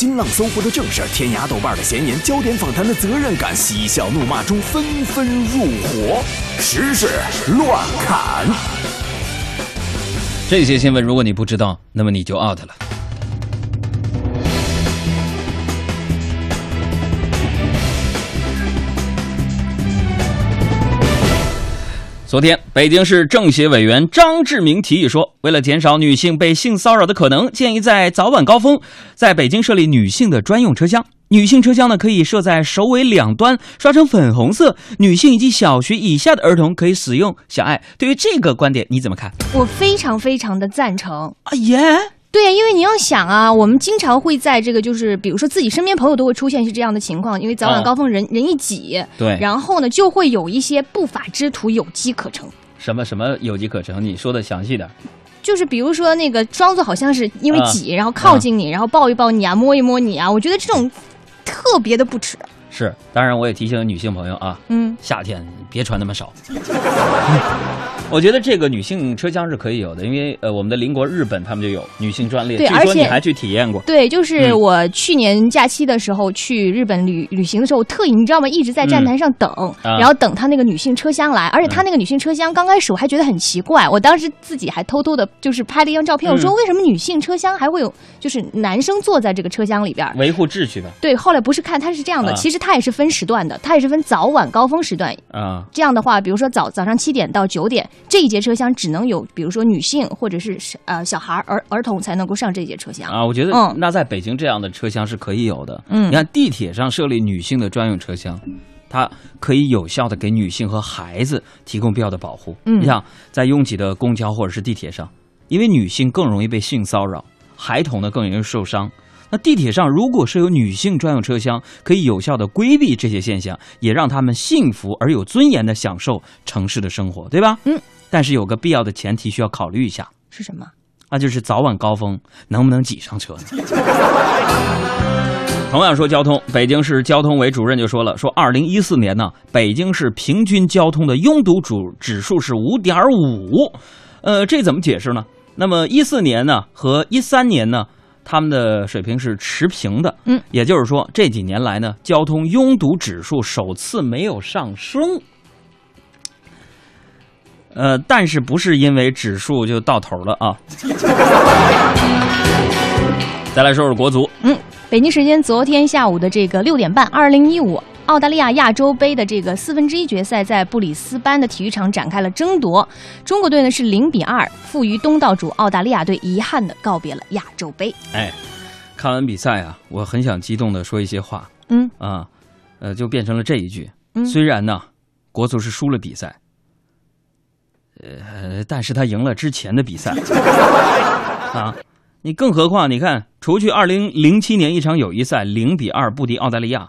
新浪、搜狐的正事，天涯、豆瓣的闲言，焦点访谈的责任感，嬉笑怒骂中纷纷入伙，时事乱砍。这些新闻如果你不知道，那么你就 out 了。昨天，北京市政协委员张志明提议说，为了减少女性被性骚扰的可能，建议在早晚高峰，在北京设立女性的专用车厢。女性车厢呢，可以设在首尾两端，刷成粉红色。女性以及小学以下的儿童可以使用。小爱，对于这个观点你怎么看？我非常非常的赞成。啊耶！对，因为你要想啊，我们经常会在这个，就是比如说自己身边朋友都会出现是这样的情况，因为早晚高峰人、人一挤，对，然后呢就会有一些不法之徒有机可乘。什么什么有机可乘？你说的详细点。就是比如说那个装作好像是因为挤，然后靠近你，然后抱一抱你啊，摸一摸你啊，我觉得这种特别的不耻。是，当然我也提醒女性朋友啊，嗯，夏天别穿那么少。我觉得这个女性车厢是可以有的，因为呃，我们的邻国日本他们就有女性专列，对，据说你还去体验过。对，就是我去年假期的时候去日本旅旅行的时候，特意你知道吗？一直在站台上等，然后等他那个女性车厢来，而且他那个女性车厢刚开始我还觉得很奇怪，我当时自己还偷偷的就是拍了一张照片，我说为什么女性车厢还会有就是男生坐在这个车厢里边维护秩序的？对，后来不是看他是这样的，其实它也是分时段的，它也是分早晚高峰时段啊。这样的话，比如说早早上七点到九点这一节车厢。只能有，比如说女性或者是呃小孩儿儿童才能够上这节车厢啊。我觉得，嗯那在北京这样的车厢是可以有的。嗯，你看地铁上设立女性的专用车厢，它可以有效的给女性和孩子提供必要的保护。嗯，你想在拥挤的公交或者是地铁上，因为女性更容易被性骚扰，孩童呢更容易受伤。那地铁上如果是有女性专用车厢，可以有效的规避这些现象，也让他们幸福而有尊严的享受城市的生活，对吧？嗯。但是有个必要的前提需要考虑一下，是什么？那就是早晚高峰能不能挤上车呢？同样说交通，北京市交通委主任就说了，说二零一四年呢，北京市平均交通的拥堵主指数是五点五，呃，这怎么解释呢？那么一四年呢和一三年呢，他们的水平是持平的，嗯，也就是说这几年来呢，交通拥堵指数首次没有上升。呃，但是不是因为指数就到头了啊？再来说说国足。嗯，北京时间昨天下午的这个六点半，二零一五澳大利亚亚洲杯的这个四分之一决赛在布里斯班的体育场展开了争夺。中国队呢是零比二负于东道主澳大利亚队，遗憾的告别了亚洲杯。哎，看完比赛啊，我很想激动的说一些话。嗯啊，呃，就变成了这一句。嗯，虽然呢，国足是输了比赛。呃，但是他赢了之前的比赛 啊，你更何况你看，除去二零零七年一场友谊赛零比二不敌澳大利亚，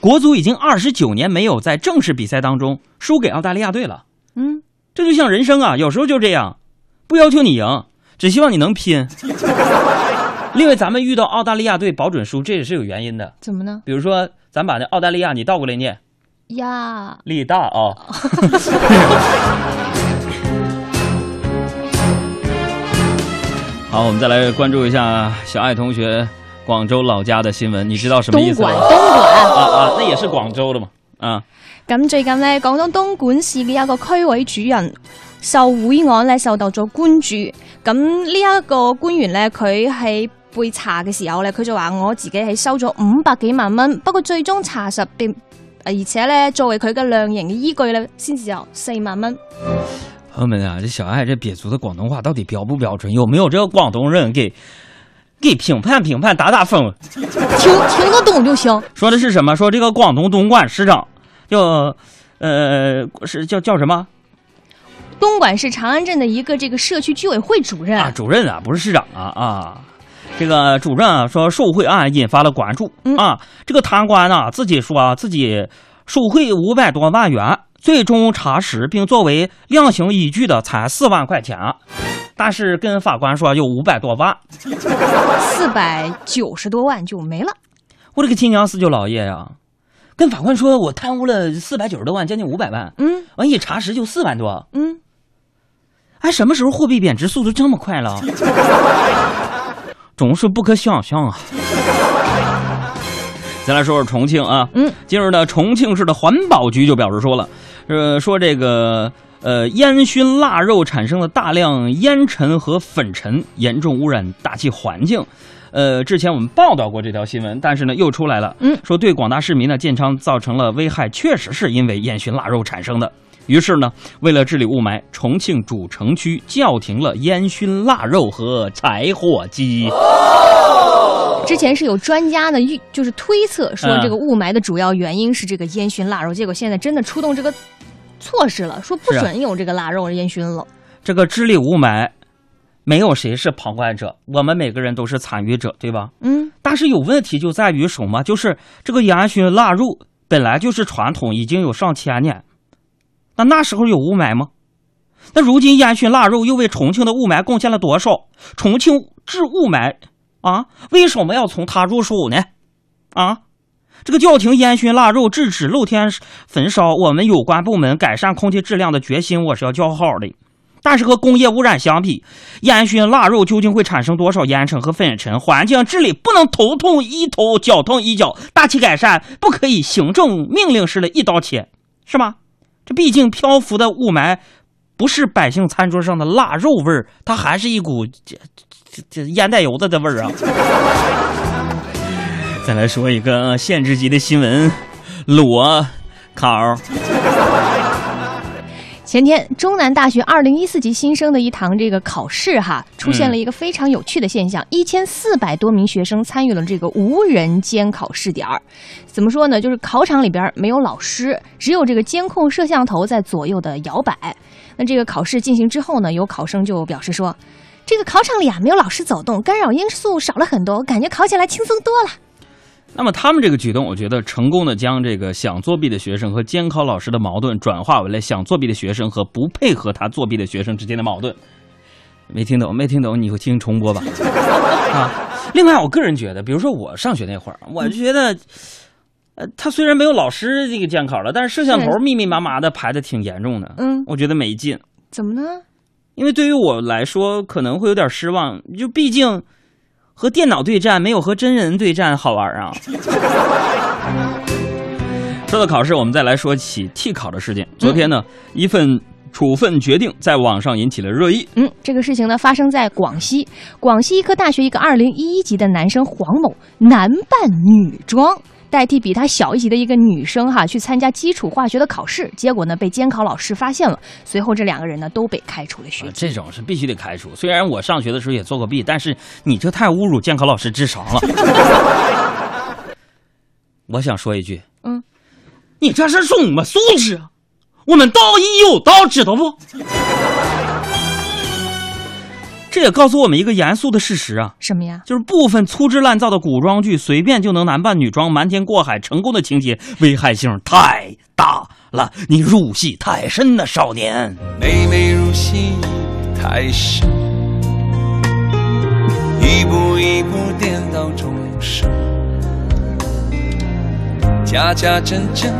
国足已经二十九年没有在正式比赛当中输给澳大利亚队了。嗯，这就像人生啊，有时候就这样，不要求你赢，只希望你能拼。另外，咱们遇到澳大利亚队保准输，这也是有原因的。怎么呢？比如说，咱把那澳大利亚你倒过来念，呀，力大啊。好，我们再来关注一下小爱同学广州老家的新闻，你知道什么意思吗？东莞，东莞啊啊，那也是廣州的嘛啊。咁最近呢，廣東東莞市嘅一個區委主任受賄案咧受到咗關注。咁呢一個官員咧，佢喺被查嘅時候咧，佢就話我自己係收咗五百幾萬蚊，不過最終查實並，而且咧作為佢嘅量刑嘅依據咧，先至有四萬蚊。朋友们啊，这小爱这瘪足的广东话到底标不标准？有没有这个广东人给给评判评判打打分？听听得懂就行。说的是什么？说这个广东东莞市长叫呃是叫叫什么？东莞市长安镇的一个这个社区居委会主任啊，主任啊，不是市长啊啊。这个主任啊说受贿案引发了关注啊。这个贪官呢自己说啊自己受贿五百多万元。最终查实并作为量刑依据的才四万块钱，但是跟法官说有五百多万，四百九十多万就没了。我这个亲娘四舅老爷呀，跟法官说我贪污了四百九十多万，将近五百万。嗯，完一查实就四万多。嗯，哎，什么时候货币贬值速度这么快了？总是不可想象啊！再来说说重庆啊，嗯，近日呢，重庆市的环保局就表示说了，呃，说这个呃烟熏腊肉产生了大量烟尘和粉尘，严重污染大气环境。呃，之前我们报道过这条新闻，但是呢又出来了，嗯，说对广大市民呢健康造成了危害，确实是因为烟熏腊肉产生的。于是呢，为了治理雾霾，重庆主城区叫停了烟熏腊肉和柴火鸡。之前是有专家呢预就是推测说嗯这个雾霾的主要原因是这个烟熏腊肉，结果现在真的出动这个措施了，说不准有这个腊肉烟熏了。这个治理雾霾，没有谁是旁观者，我们每个人都是参与者，对吧？嗯，但是有问题就在于什么？就是这个烟熏腊肉本来就是传统，已经有上千年，那那时候有雾霾吗？那如今烟熏腊肉又为重庆的雾霾贡献了多少？重庆治雾霾啊，为什么要从他入手呢？啊，这个叫停烟熏腊肉、制止露天焚烧，我们有关部门改善空气质量的决心，我是要叫好的。但是和工业污染相比，烟熏腊肉究竟会产生多少烟尘和粉尘？环境治理不能头痛医头，脚痛医脚，大气改善不可以行政命令式的一刀切，是吗？这毕竟漂浮的雾霾不是百姓餐桌上的腊肉味儿，它还是一股这这这烟袋油子的味儿啊。再来说一个呃县直级的新闻，裸考。前天中南大学二零一四级新生的一堂这个考试哈，出现了一个非常有趣的现象，一千四百多名学生参与了这个无人监考试点儿。怎么说呢？就是考场里边没有老师，只有这个监控摄像头在左右的摇摆。那这个考试进行之后呢，有考生就表示说，这个考场里啊没有老师走动，干扰因素少了很多，感觉考起来轻松多了。那么他们这个举动，我觉得成功的将这个想作弊的学生和监考老师的矛盾转化为了想作弊的学生和不配合他作弊的学生之间的矛盾。没听懂，没听懂，你会听重播吧？啊！另外，我个人觉得，比如说我上学那会儿，我就觉得，呃，他虽然没有老师这个监考了，但是摄像头密密麻麻的排的挺严重的，嗯，我觉得没劲。怎么呢？因为对于我来说，可能会有点失望，就毕竟和电脑对战没有和真人对战好玩啊。说到考试，我们再来说起替考的事件。昨天呢，一份处分决定在网上引起了热议。嗯，这个事情呢发生在广西，广西医科大学一个二零一一级的男生黄某男扮女装。代替比他小一级的一个女生哈去参加基础化学的考试，结果呢被监考老师发现了，随后这两个人呢都被开除了学啊。这种是必须得开除。虽然我上学的时候也做过弊，但是你这太侮辱监考老师智商了。我想说一句，嗯，你这是什么素质啊？我们道义有道，知道不？这也告诉我们一个严肃的事实啊，什么呀？就是部分粗制滥造的古装剧，随便就能男扮女装、瞒天过海成功的情节，危害性太大了。你入戏太深了，少年。每每入戏太深，一步一步颠倒众生，假假真真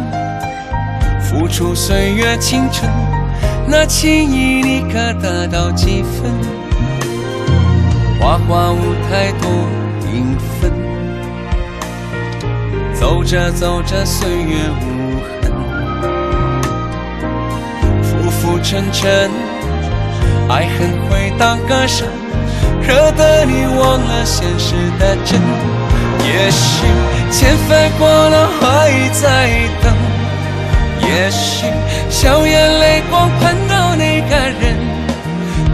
付出岁月青春，那情谊你可得到几分？花花舞台多缤纷，走着走着岁月无痕。浮浮沉沉，爱恨回荡歌声，惹得你忘了现实的真。也许千帆过了还在等，也许笑眼泪光盼到那个人，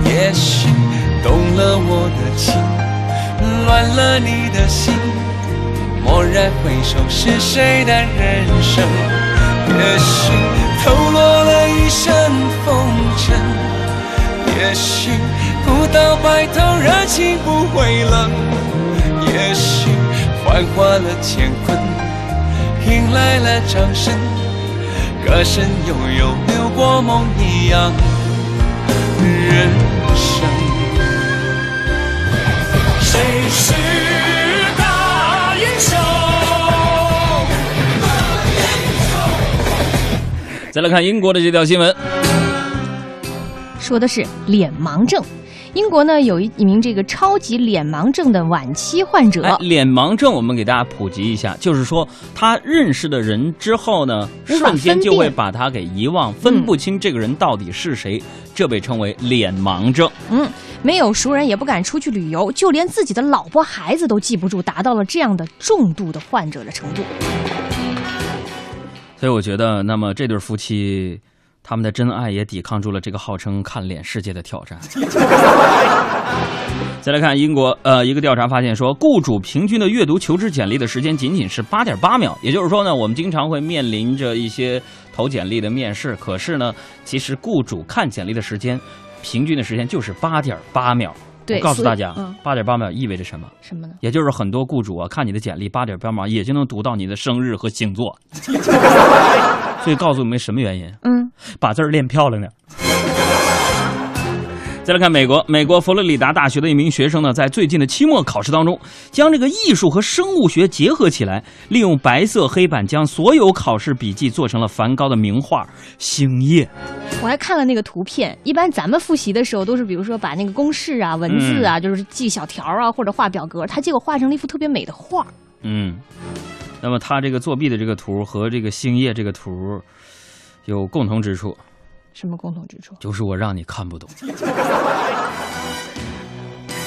也许动了我的情，乱了你的心。蓦然回首，是谁的人生？也许透落了一身风尘，也许不到白头，热情不会冷，也许幻化了乾坤，迎来了掌声，歌声悠悠流过梦一样人生。再来看英国的这条新闻，说的是脸盲症。英国呢有一一名这个超级脸盲症的晚期患者，哎，脸盲症我们给大家普及一下，就是说他认识的人之后呢，瞬间就会把他给遗忘，分不清这个人到底是谁，这被称为脸盲症。嗯，没有熟人也不敢出去旅游，就连自己的老婆孩子都记不住，达到了这样的重度的患者的程度。所以我觉得，那么这对夫妻，他们的真爱也抵抗住了这个号称看脸世界的挑战。再来看英国，呃，一个调查发现说，雇主平均的阅读求职简历的时间仅仅是八点八秒，也就是说呢，我们经常会面临着一些投简历的面试，可是呢，其实雇主看简历的时间，平均的时间就是八点八秒。对我告诉大家嗯，八点八秒意味着什么？什么呢？也就是很多雇主啊，看你的简历八点八秒，也就能读到你的生日和星座。所以告诉我们什么原因？嗯，把字儿练漂亮点儿。再来看美国，美国佛罗里达大学的一名学生呢，在最近的期末考试当中，将这个艺术和生物学结合起来，利用白色黑板将所有考试笔记做成了梵高的名画《星夜》。我还看了那个图片。一般咱们复习的时候都是，比如说把那个公式啊、文字啊，就是记小条啊，或者画表格。他结果画成了一幅特别美的画。嗯，那么他这个作弊的这个图和这个星夜这个图有共同之处，什么共同之处？就是我让你看不懂。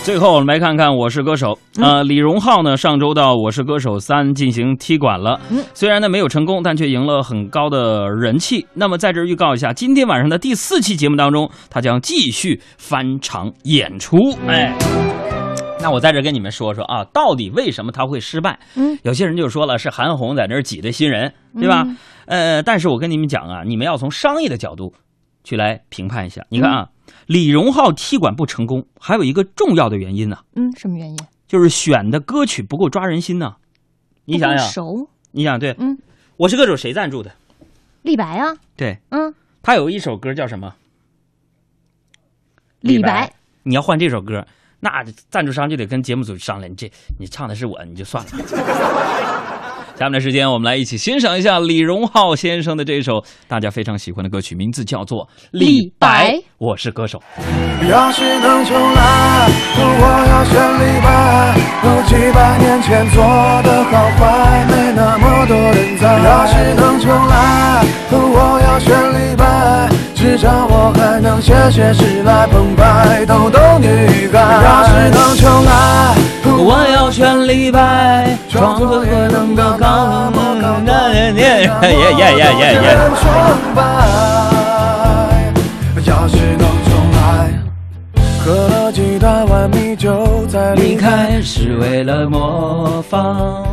最后，我们来看看《我是歌手》。呃，李荣浩呢，上周到《我是歌手三》进行踢馆了。嗯虽然呢没有成功，但却赢了很高的人气。那么在这儿预告一下，今天晚上的第四期节目当中，他将继续翻场演出。哎。那我在这儿跟你们说说啊，到底为什么他会失败？嗯，有些人就说了，是韩红在那儿挤兑新人，对吧？嗯呃，但是我跟你们讲啊，你们要从商业的角度去来评判一下。你看啊，李荣浩踢馆不成功，还有一个重要的原因呢、嗯，什么原因？就是选的歌曲不够抓人心呢、你想想，熟，你想对，嗯，我是歌手谁赞助的？李白啊，对嗯，他有一首歌叫什么？李白。你要换这首歌，那赞助商就得跟节目组商量，你这你唱的是我，你就算了。下面的时间，我们来一起欣赏一下李荣浩先生的这首大家非常喜欢的歌曲，名字叫做《李白我是歌手。要是能重来，我要选李白。哦，几百年前做的好坏，没那么多人在。要是能重来，我要选李白。至少我还能写写诗来澎湃逗逗女孩。要是能重来，我要选李白，创作也能够高我高耶耶耶耶耶耶！崇拜。要是能重来，喝了几大碗米酒再离。开是为了模仿